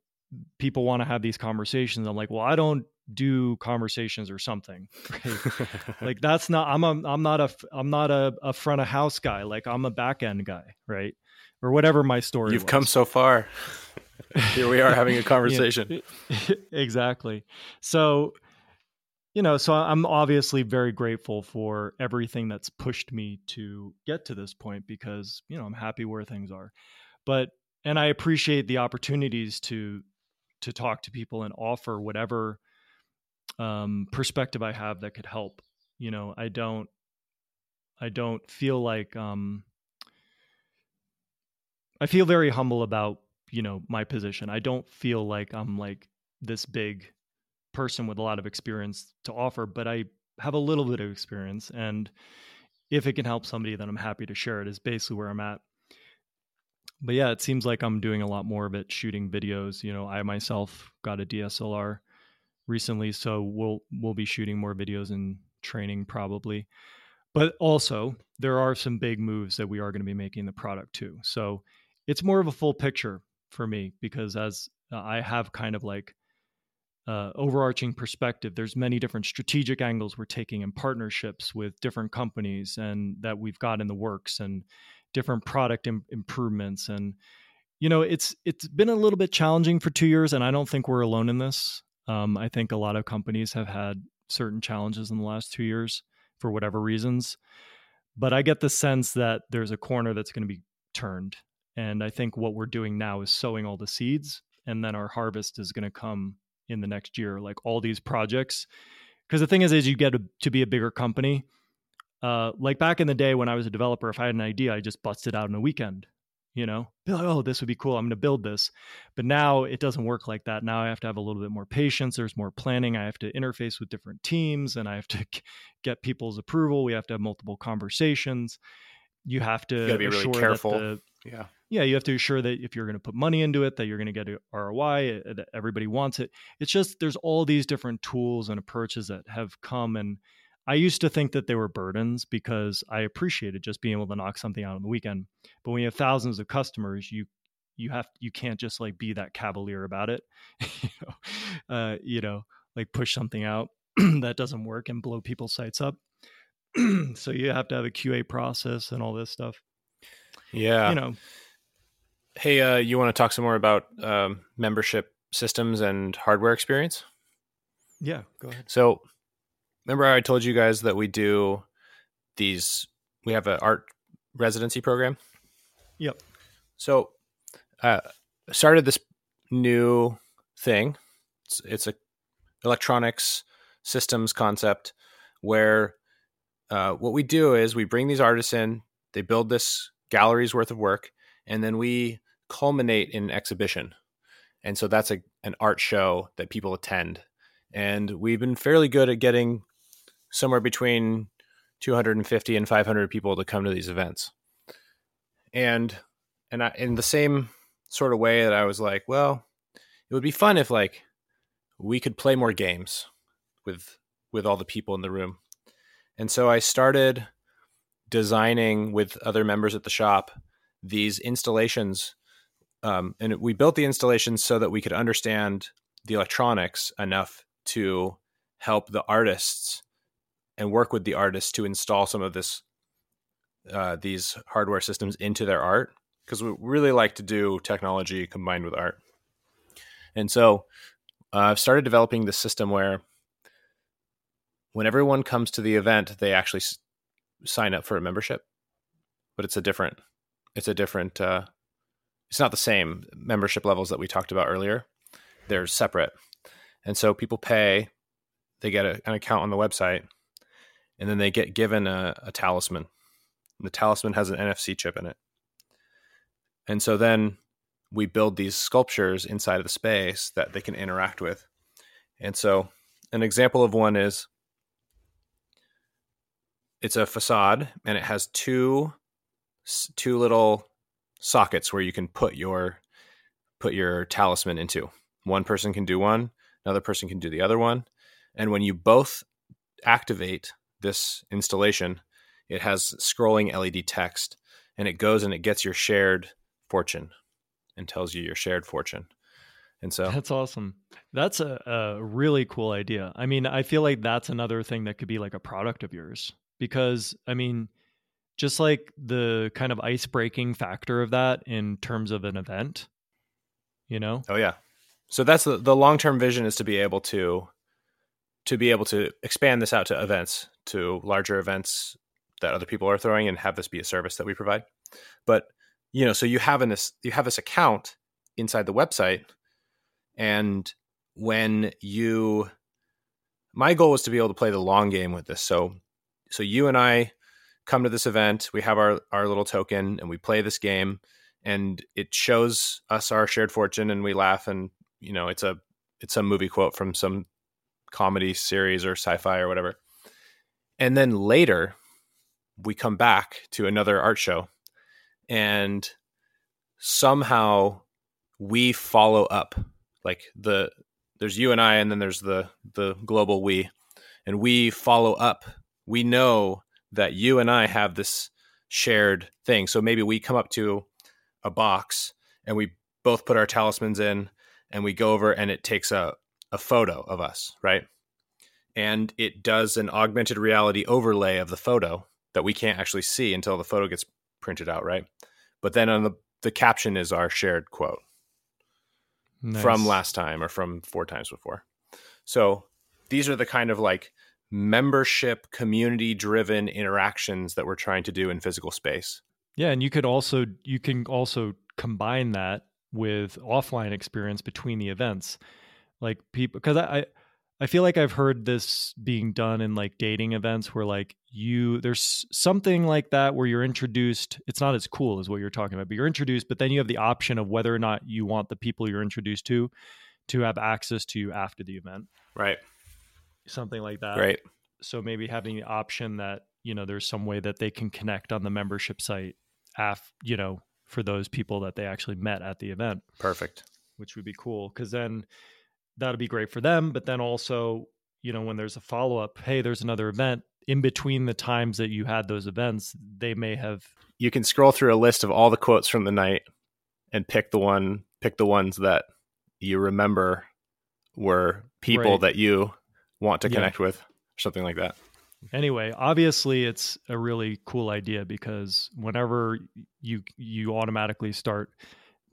[SPEAKER 2] people want to have these conversations. I'm like, well, I don't do conversations or something. Right? like that's not. I'm a. I'm not a. I'm not a, a front of house guy. Like I'm a back end guy, right? Or whatever my story.
[SPEAKER 1] You've
[SPEAKER 2] was.
[SPEAKER 1] come so far. Here we are having a conversation.
[SPEAKER 2] yeah, exactly. So you know, so I'm obviously very grateful for everything that's pushed me to get to this point because, you know, I'm happy where things are but and I appreciate the opportunities to to talk to people and offer whatever um, perspective I have that could help. You know, I don't I don't feel like um, I feel very humble about you know my position. I don't feel like I'm like this big person with a lot of experience to offer, but I have a little bit of experience and if it can help somebody then I'm happy to share it is basically where I'm at but yeah, it seems like I'm doing a lot more of it shooting videos. You know, I myself got a DSLR recently, so we'll we'll be shooting more videos and training probably. But also, there are some big moves that we are going to be making the product too. So it's more of a full picture for me because as uh, I have kind of like uh, overarching perspective, there's many different strategic angles we're taking in partnerships with different companies and that we've got in the works and different product Im- improvements. And you know it's it's been a little bit challenging for two years and i don't think we're alone in this. Um, i think a lot of companies have had certain challenges in the last two years for whatever reasons but i get the sense that there's a corner that's going to be turned and i think what we're doing now is sowing all the seeds and then our harvest is going to come in the next year like all these projects because the thing is as you get a, to be a bigger company uh, like back in the day when I was a developer, if I had an idea, I just busted out in a weekend. You know, be like, oh, this would be cool. I'm going to build this. But now it doesn't work like that. Now I have to have a little bit more patience. There's more planning. I have to interface with different teams, and I have to get people's approval. We have to have multiple conversations. You have to
[SPEAKER 1] you be really careful.
[SPEAKER 2] The,
[SPEAKER 1] yeah,
[SPEAKER 2] yeah. You have to assure that if you're going to put money into it, that you're going to get a ROI. Uh, that everybody wants it. It's just there's all these different tools and approaches that have come and I used to think that they were burdens because I appreciated just being able to knock something out on the weekend. But when you have thousands of customers, you you have you can't just like be that cavalier about it. you know, uh, you know, like push something out that doesn't work and blow people's sites up. so you have to have a QA process and all this stuff.
[SPEAKER 1] Yeah.
[SPEAKER 2] You know.
[SPEAKER 1] Hey, uh, you want to talk some more about um, membership systems and hardware experience?
[SPEAKER 2] Yeah, go ahead.
[SPEAKER 1] So remember I told you guys that we do these we have an art residency program.
[SPEAKER 2] Yep.
[SPEAKER 1] So uh started this new thing. It's it's a electronics systems concept where uh, what we do is we bring these artists in, they build this gallery's worth of work, and then we culminate in an exhibition. And so that's a, an art show that people attend. And we've been fairly good at getting somewhere between 250 and 500 people to come to these events. And and I, in the same sort of way that I was like, well, it would be fun if like we could play more games with with all the people in the room. And so I started designing with other members at the shop these installations um, and we built the installations so that we could understand the electronics enough to help the artists and work with the artists to install some of this uh, these hardware systems into their art because we really like to do technology combined with art. And so uh, I've started developing this system where when everyone comes to the event, they actually s- sign up for a membership, but it's a different, it's a different, uh, it's not the same membership levels that we talked about earlier. They're separate. And so people pay they get a, an account on the website, and then they get given a, a talisman. And the talisman has an NFC chip in it, and so then we build these sculptures inside of the space that they can interact with. And so, an example of one is it's a facade and it has two two little sockets where you can put your put your talisman into. One person can do one, another person can do the other one, and when you both activate this installation, it has scrolling LED text and it goes and it gets your shared fortune and tells you your shared fortune. And so
[SPEAKER 2] that's awesome. That's a, a really cool idea. I mean, I feel like that's another thing that could be like a product of yours because, I mean, just like the kind of ice breaking factor of that in terms of an event, you know?
[SPEAKER 1] Oh, yeah. So that's the, the long term vision is to be able to to be able to expand this out to events, to larger events that other people are throwing and have this be a service that we provide. But you know, so you have in this you have this account inside the website, and when you, my goal was to be able to play the long game with this. So, so you and I come to this event, we have our our little token, and we play this game, and it shows us our shared fortune, and we laugh, and you know, it's a it's a movie quote from some comedy series or sci-fi or whatever. And then later, we come back to another art show and somehow we follow up like the there's you and I and then there's the the global we and we follow up we know that you and I have this shared thing so maybe we come up to a box and we both put our talismans in and we go over and it takes a a photo of us right and it does an augmented reality overlay of the photo that we can't actually see until the photo gets printed out, right? But then on the the caption is our shared quote nice. from last time or from four times before. So these are the kind of like membership community driven interactions that we're trying to do in physical space.
[SPEAKER 2] Yeah, and you could also you can also combine that with offline experience between the events. Like people because I, I I feel like I've heard this being done in like dating events where like you there's something like that where you're introduced. It's not as cool as what you're talking about, but you're introduced, but then you have the option of whether or not you want the people you're introduced to to have access to you after the event.
[SPEAKER 1] Right.
[SPEAKER 2] Something like that.
[SPEAKER 1] Right.
[SPEAKER 2] So maybe having the option that, you know, there's some way that they can connect on the membership site af, you know, for those people that they actually met at the event.
[SPEAKER 1] Perfect.
[SPEAKER 2] Which would be cool cuz then that'll be great for them. But then also, you know, when there's a follow up, hey, there's another event in between the times that you had those events, they may have.
[SPEAKER 1] You can scroll through a list of all the quotes from the night and pick the one, pick the ones that you remember were people right. that you want to connect yeah. with, something like that.
[SPEAKER 2] Anyway, obviously it's a really cool idea because whenever you you automatically start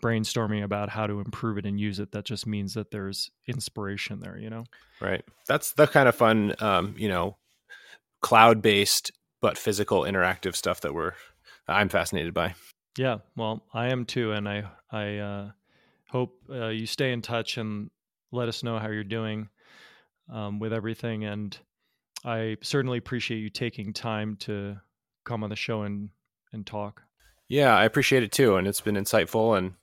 [SPEAKER 2] brainstorming about how to improve it and use it that just means that there's inspiration there you know
[SPEAKER 1] right that's the kind of fun um, you know cloud based but physical interactive stuff that we're i'm fascinated by
[SPEAKER 2] yeah well i am too and i i uh, hope uh, you stay in touch and let us know how you're doing um, with everything and i certainly appreciate you taking time to come on the show and and talk
[SPEAKER 1] yeah i appreciate it too and it's been insightful and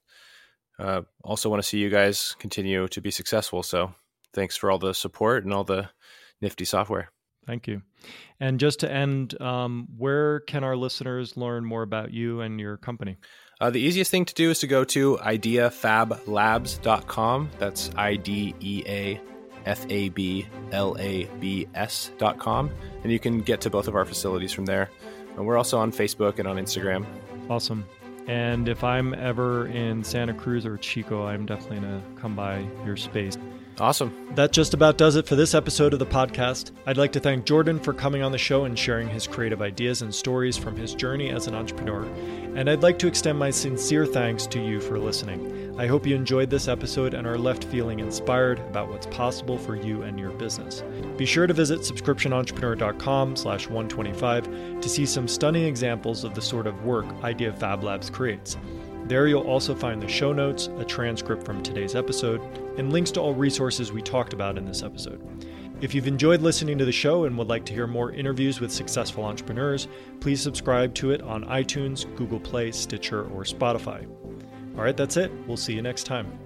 [SPEAKER 1] uh, also want to see you guys continue to be successful. So thanks for all the support and all the nifty software.
[SPEAKER 2] Thank you. And just to end, um, where can our listeners learn more about you and your company?
[SPEAKER 1] Uh, the easiest thing to do is to go to ideafablabs.com. That's I D E A F A B L A B S.com. And you can get to both of our facilities from there. And we're also on Facebook and on Instagram.
[SPEAKER 2] Awesome. And if I'm ever in Santa Cruz or Chico, I'm definitely going to come by your space.
[SPEAKER 1] Awesome.
[SPEAKER 2] That just about does it for this episode of the podcast. I'd like to thank Jordan for coming on the show and sharing his creative ideas and stories from his journey as an entrepreneur. And I'd like to extend my sincere thanks to you for listening. I hope you enjoyed this episode and are left feeling inspired about what's possible for you and your business. Be sure to visit subscriptionentrepreneur.com slash 125 to see some stunning examples of the sort of work Idea Fab Labs creates. There you'll also find the show notes, a transcript from today's episode, and links to all resources we talked about in this episode. If you've enjoyed listening to the show and would like to hear more interviews with successful entrepreneurs, please subscribe to it on iTunes, Google Play, Stitcher, or Spotify. All right, that's it. We'll see you next time.